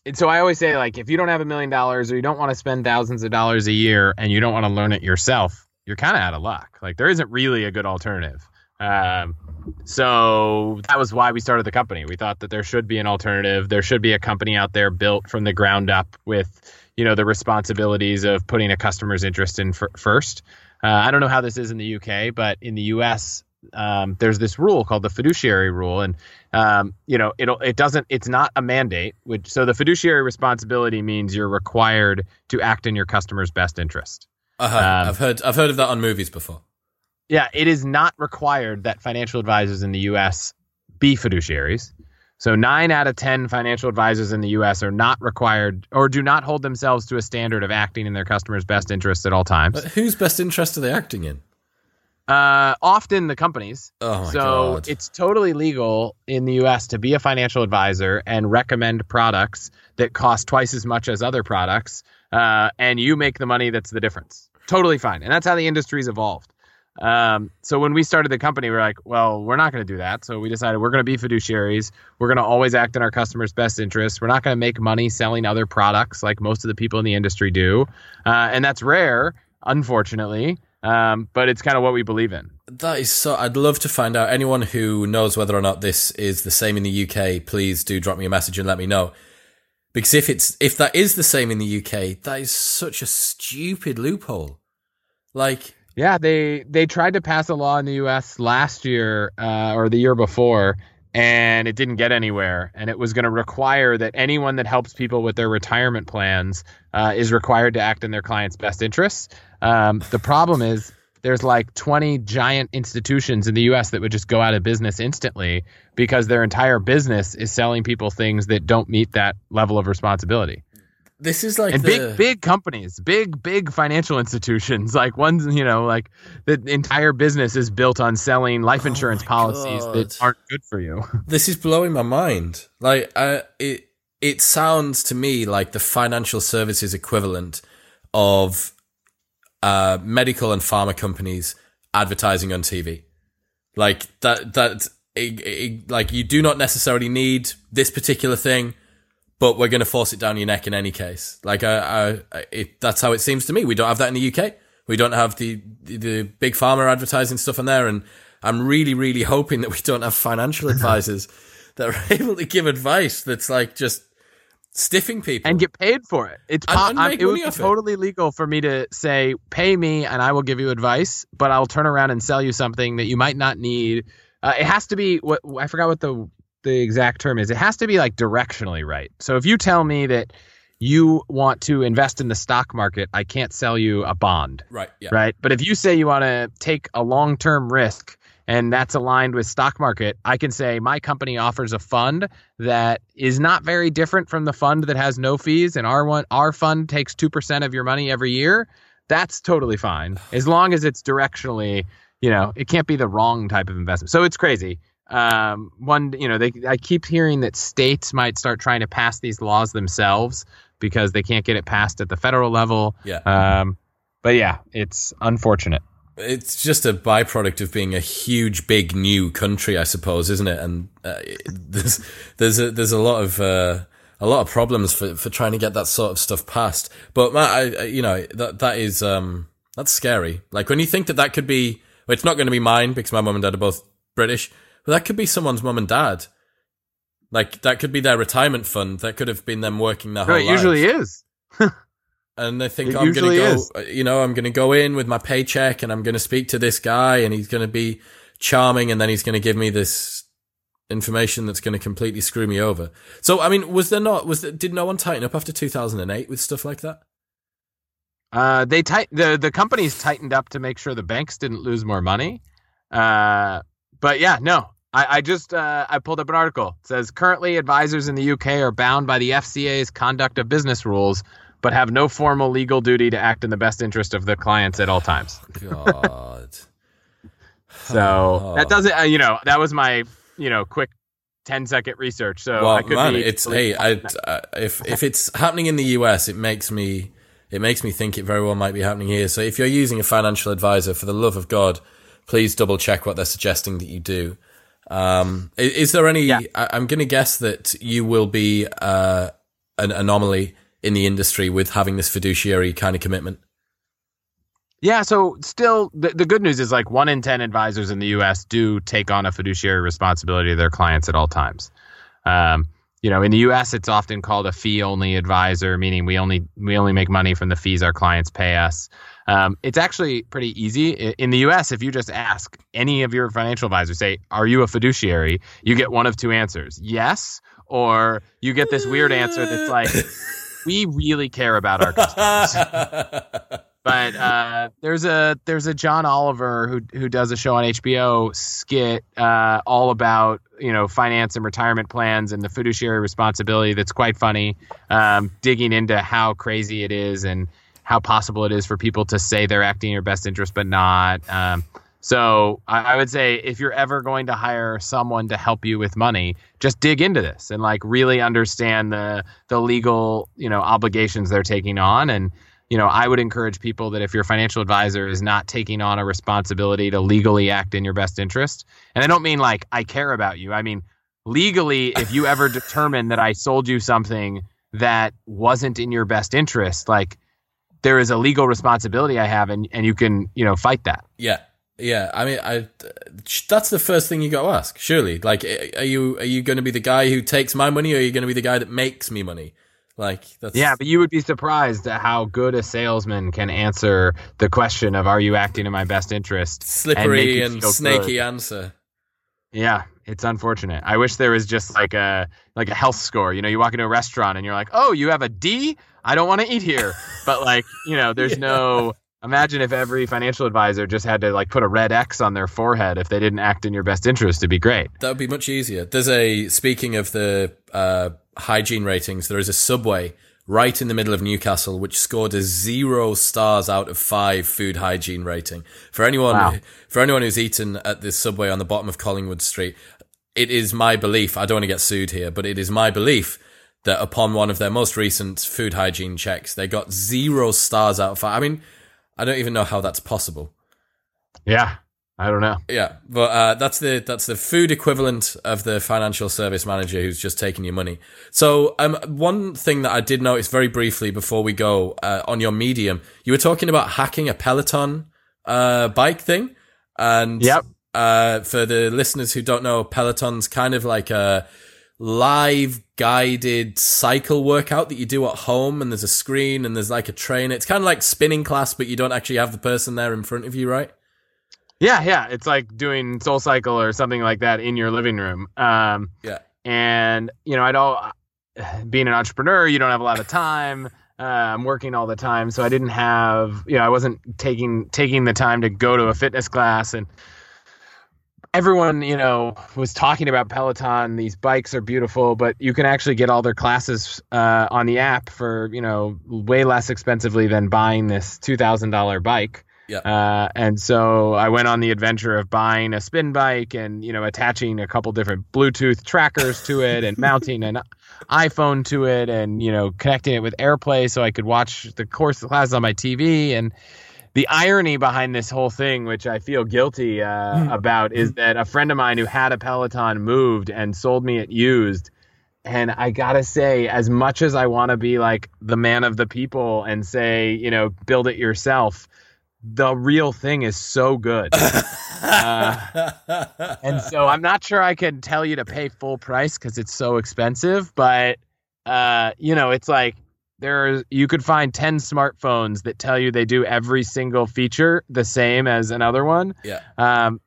And so I always say like, if you don't have a million dollars or you don't want to spend thousands of dollars a year and you don't want to learn it yourself, you're kind of out of luck. Like there isn't really a good alternative. Um, so that was why we started the company. We thought that there should be an alternative. There should be a company out there built from the ground up with, you know, the responsibilities of putting a customer's interest in f- first. Uh, I don't know how this is in the UK, but in the US, um, there's this rule called the fiduciary rule, and um, you know, it it doesn't. It's not a mandate. Which so the fiduciary responsibility means you're required to act in your customer's best interest. Uh-huh. Um, I've heard I've heard of that on movies before. Yeah, it is not required that financial advisors in the U.S. be fiduciaries. So nine out of 10 financial advisors in the U.S. are not required or do not hold themselves to a standard of acting in their customers' best interests at all times. But whose best interest are they acting in? Uh, often the companies. Oh so God. it's totally legal in the U.S. to be a financial advisor and recommend products that cost twice as much as other products, uh, and you make the money that's the difference. Totally fine, and that's how the industry's evolved. Um, so when we started the company, we are like, well, we're not going to do that. So we decided we're going to be fiduciaries. We're going to always act in our customers' best interests. We're not going to make money selling other products like most of the people in the industry do. Uh, and that's rare, unfortunately. Um, but it's kind of what we believe in. That is so. I'd love to find out. Anyone who knows whether or not this is the same in the UK, please do drop me a message and let me know. Because if it's if that is the same in the UK, that is such a stupid loophole. Like yeah, they they tried to pass a law in the U.S. last year uh, or the year before, and it didn't get anywhere. And it was going to require that anyone that helps people with their retirement plans uh, is required to act in their client's best interests. Um, the problem is there's like 20 giant institutions in the US that would just go out of business instantly because their entire business is selling people things that don't meet that level of responsibility. This is like and the... big big companies, big big financial institutions, like ones you know, like the entire business is built on selling life oh insurance oh policies God. that aren't good for you. This is blowing my mind. Like, I, it it sounds to me like the financial services equivalent of uh, medical and pharma companies advertising on TV. Like that that it, it, like you do not necessarily need this particular thing, but we're going to force it down your neck in any case. Like I, I it, that's how it seems to me. We don't have that in the UK. We don't have the, the, the big pharma advertising stuff in there, and I'm really, really hoping that we don't have financial advisors that are able to give advice that's like just stiffing people and get paid for it. It's po- And- and make it would be off it. totally legal for me to say, "Pay me, and I will give you advice," but I'll turn around and sell you something that you might not need. Uh, it has to be what I forgot what the the exact term is. It has to be like directionally right. So if you tell me that you want to invest in the stock market, I can't sell you a bond right. Yeah. right? But if you say you want to take a long term risk and that's aligned with stock market, I can say my company offers a fund that is not very different from the fund that has no fees, and our one our fund takes two percent of your money every year. That's totally fine as long as it's directionally, you know, it can't be the wrong type of investment. So it's crazy. Um, one, you know, they I keep hearing that states might start trying to pass these laws themselves because they can't get it passed at the federal level. Yeah. Um, but yeah, it's unfortunate. It's just a byproduct of being a huge, big new country, I suppose, isn't it? And uh, there's there's a there's a lot of uh, a lot of problems for, for trying to get that sort of stuff passed. But Matt, I, you know that that is um, that's scary. Like when you think that that could be, well, it's not going to be mine because my mum and dad are both British, but that could be someone's mum and dad. Like that could be their retirement fund. That could have been them working their No, whole it usually lives is. and they think It I'm going to go, is. uh, you know, I'm going to go in with my paycheck and I'm going to speak to this guy and he's going to be charming and then he's going to give me this information that's going to completely screw me over. So, I mean, was there not, was there, did no one tighten up after 2008 with stuff like that? Uh, they tight the the companies tightened up to make sure the banks didn't lose more money. Uh, but yeah, no. I, I just uh, I pulled up an article. It says currently advisors in the UK are bound by the FCA's conduct of business rules, but have no formal legal duty to act in the best interest of the clients at all times. God. So Oh. that doesn't, uh, you know, that was my, you know, quick 10 second research. So well, I could man, be it's, hey, I, uh, if, if it's happening in the US, it makes me, it makes me think it very well might be happening here. So if you're using a financial advisor, for the love of God, please double check what they're suggesting that you do. Um, i- is, there any? Yeah. I, I'm going to guess that you will be uh, an anomaly in the industry with having this fiduciary kind of commitment. Yeah, so still, the, the good news is like one in 10 advisors in the US do take on a fiduciary responsibility to their clients at all times. Um, you know, in the US, it's often called a fee only advisor, meaning we only we only make money from the fees our clients pay us. Um, it's actually pretty easy. In the US, if you just ask any of your financial advisors, say, Are you a fiduciary? You get one of two answers yes, or you get this weird answer that's like, We really care about our customers but uh, there's a there's a John Oliver who who does a show on HBO skit uh, all about you know finance and retirement plans and the fiduciary responsibility. That's quite funny, um, digging into how crazy it is and how possible it is for people to say they're acting in your best interest but not. Um, so I, I would say if you're ever going to hire someone to help you with money, just dig into this and like really understand the the legal you know obligations they're taking on. And you know, I would encourage people that if your financial advisor is not taking on a responsibility to legally act in your best interest, and I don't mean like I care about you, I mean legally, if you ever determine that I sold you something that wasn't in your best interest, like there is a legal responsibility I have, and, and you can, you know, fight that. Yeah, yeah. I mean, I that's the first thing you got to ask. Surely, like, are you are you going to be the guy who takes my money, or are you going to be the guy that makes me money? Like, that's Yeah, but you would be surprised at how good a salesman can answer the question of "Are you acting in my best interest?" slippery and feel snaky good. answer. Yeah, it's unfortunate. I wish there was just like a like a health score. You know, you walk into a restaurant and you're like, "Oh, you have a D? I don't want to eat here." But like, you know, there's Yeah. no Imagine if every financial advisor just had to like put a red X on their forehead if they didn't act in your best interest. It'd be great. That would be much easier. There's a speaking of the uh, hygiene ratings. There is a subway right in the middle of Newcastle which scored a zero stars out of five food hygiene rating. For anyone Wow. for anyone who's eaten at this subway on the bottom of Collingwood Street, it is my belief. I don't want to get sued here, but it is my belief that upon one of their most recent food hygiene checks, they got zero stars out of five. I mean, I don't even know how that's possible. Yeah. I don't know. Yeah, but uh, that's the that's the food equivalent of the financial service manager who's just taking your money. So, um, one thing that I did notice very briefly before we go uh, on your medium, you were talking about hacking a Peloton uh, bike thing, and Yep. uh, for the listeners who don't know, Peloton's kind of like a live guided cycle workout that you do at home, and there's a screen and there's like a trainer. It's kind of like spinning class, but you don't actually have the person there in front of you, right? Yeah, yeah. It's like doing Soul Cycle or something like that in your living room. Um, Yeah. and you know, I don't. Being an entrepreneur, you don't have a lot of time. Uh, I'm working all the time, so I didn't have. You know, I wasn't taking taking the time to go to a fitness class and. Everyone, you know, was talking about Peloton. These bikes are beautiful, but you can actually get all their classes uh, on the app for, you know, way less expensively than buying this two thousand dollar bike. Yeah. Uh, and so I went on the adventure of buying a spin bike and you know attaching a couple different Bluetooth trackers to it and mounting an iPhone to it and you know connecting it with AirPlay so I could watch the course classes on my TV. And the irony behind this whole thing, which I feel guilty uh, about, is that a friend of mine who had a Peloton moved and sold me it used. And I gotta say, as much as I want to be like the man of the people and say, you know, build it yourself, the real thing is so good. Uh, and so I'm not sure I can tell you to pay full price because it's so expensive, but uh, you know, it's like there you could find 10 smartphones that tell you they do every single feature the same as another one. Yeah. Um,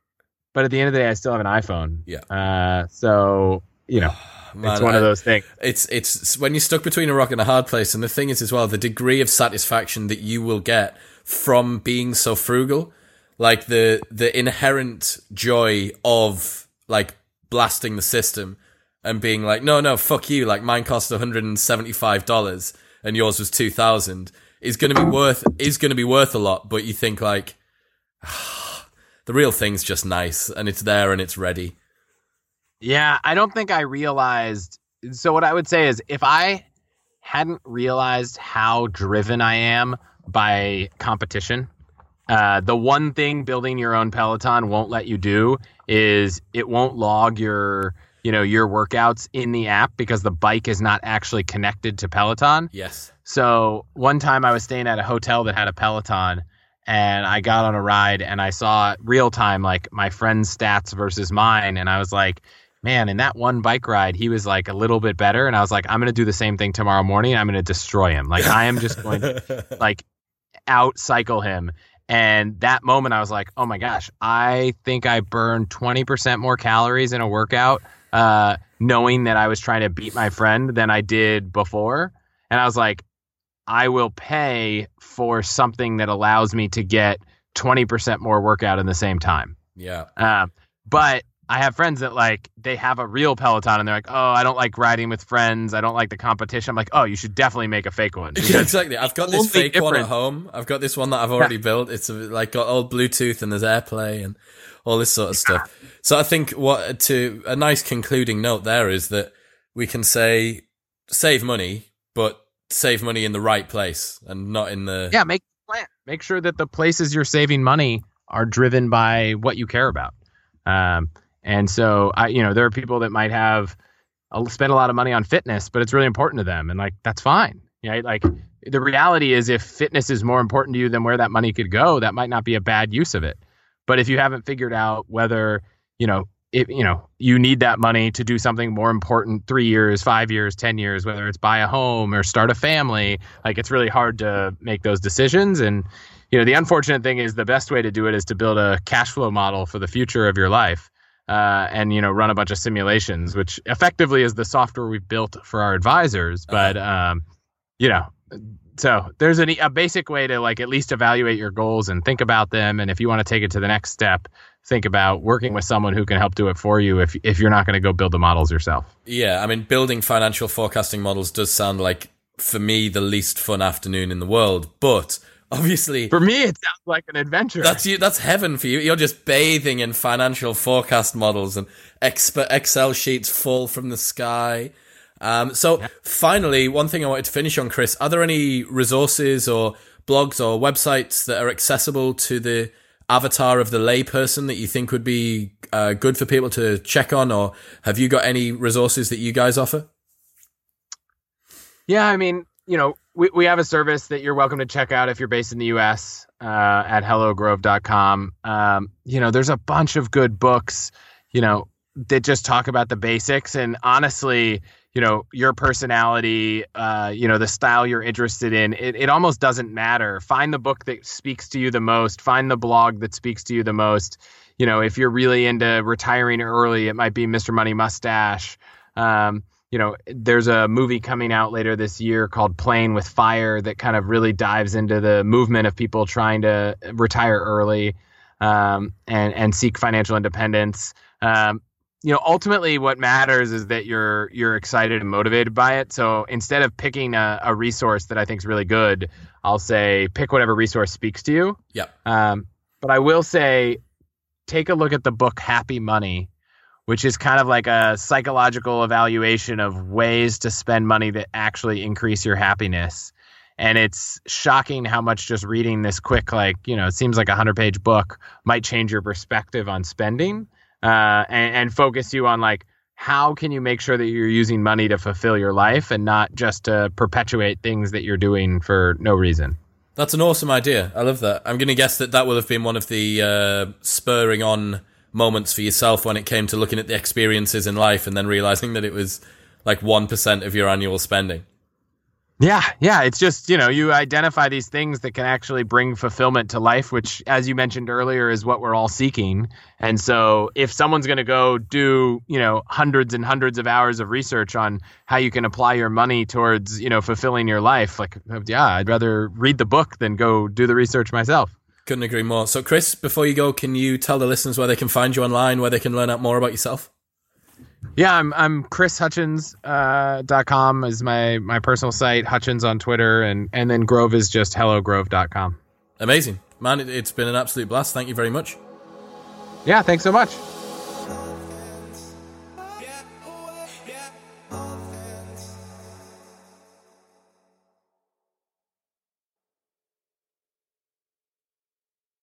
but at the end of the day, I still have an iPhone. Yeah. Uh, so you know, Man, it's one of those things. It's it's when you're stuck between a rock and a hard place, and the thing is as well, the degree of satisfaction that you will get from being so frugal, like the the inherent joy of like blasting the system and being like, no, no, fuck you, like mine cost 175 dollars and yours was 2,000, is going to be worth is going to be worth a lot, but you think like. The real thing's just nice, and it's there and it's ready. Yeah, I don't think I realized. So, what I would say is if I hadn't realized how driven I am by competition, uh, the one thing building your own Peloton won't let you do is it won't log your you know your workouts in the app because the bike is not actually connected to Peloton. Yes. So one time I was staying at a hotel that had a Peloton and I got on a ride and I saw real time like my friend's stats versus mine and I was like, man, in that one bike ride he was like a little bit better and I was like, I'm going to do the same thing tomorrow morning. I'm going to destroy him. Like I am just going to like out cycle him. And that moment I was like, oh my gosh, I think I burned 20% more calories in a workout uh, knowing that I was trying to beat my friend than I did before. And I was like, I will pay for something that allows me to get 20% more workout in the same time. Yeah. Um, but I have friends that like they have a real Peloton and they're like, oh, I don't like riding with friends. I don't like the competition. I'm like, oh, you should definitely make a fake one. Yeah, exactly. I've got this fake one at home. I've got this one that I've already built. It's like got old Bluetooth and there's AirPlay and all this sort of stuff. So I think what to a nice concluding note there is that we can say save money, but save money in the right place and not in the yeah, make plan. Make sure that the places you're saving money are driven by what you care about. Um, and so I, you know, there are people that might have uh, spend a lot of money on fitness, but it's really important to them, and like that's fine. Yeah, like the reality is, if fitness is more important to you than where that money could go, that might not be a bad use of it. But if you haven't figured out whether you know if you know you need that money to do something more important three years five years ten years whether it's buy a home or start a family like it's really hard to make those decisions. And you know the unfortunate thing is the best way to do it is to build a cash flow model for the future of your life uh, and you know run a bunch of simulations which effectively is the software we've built for our advisors. But um, you know so there's an, a basic way to like at least evaluate your goals and think about them. And if you want to take it to the next step think about working with someone who can help do it for you if if you're not going to go build the models yourself Yeah, I mean, building financial forecasting models does sound like, for me, the least fun afternoon in the world. But obviously, for me it sounds like an adventure that's you. That's heaven for you. You're just bathing in financial forecast models, and exp- Excel sheets fall from the sky. Um, so, finally, one thing I wanted to finish on, Chris. Are there any resources or blogs or websites that are accessible to the avatar of the layperson that you think would be uh, good for people to check on, or have you got any resources that you guys offer? Yeah, I mean, you know, we, we have a service that you're welcome to check out if you're based in the US uh, at hellogrove.com. Um, you know, there's a bunch of good books, you know, that just talk about the basics. And honestly, you know, your personality, uh, you know, the style you're interested in, it, it almost doesn't matter. Find the book that speaks to you the most, find the blog that speaks to you the most. You know, if you're really into retiring early, it might be Mr. Money Mustache. Um, you know, there's a movie coming out later this year called Playing with Fire that kind of really dives into the movement of people trying to retire early um, and and seek financial independence. Um, you know, ultimately, what matters is that you're you're excited and motivated by it. So instead of picking a, a resource that I think is really good, I'll say pick whatever resource speaks to you. Yeah. Um, but I will say, take a look at the book Happy Money which is kind of like a psychological evaluation of ways to spend money that actually increase your happiness. And it's shocking how much just reading this quick, like, you know, it seems like a 100 page book might change your perspective on spending uh, and, and focus you on, like, how can you make sure that you're using money to fulfill your life and not just to perpetuate things that you're doing for no reason? That's an awesome idea. I love that. I'm going to guess that that will have been one of the uh, spurring on moments for yourself when it came to looking at the experiences in life and then realizing that it was like 1% of your annual spending. Yeah, yeah. It's just, you know, you identify these things that can actually bring fulfillment to life, which, as you mentioned earlier, is what we're all seeking. And so, if someone's going to go do, you know, hundreds and hundreds of hours of research on how you can apply your money towards, you know, fulfilling your life, like, yeah, I'd rather read the book than go do the research myself. Couldn't agree more. So, Chris, before you go, can you tell the listeners where they can find you online, where they can learn out more about yourself? Yeah, I'm I'm chrishutchins.com uh, .com is my my personal site, Hutchins on Twitter, and and then Grove is just hellogrove.com. Amazing. Man, it, it's been an absolute blast. Thank you very much. Yeah, thanks so much.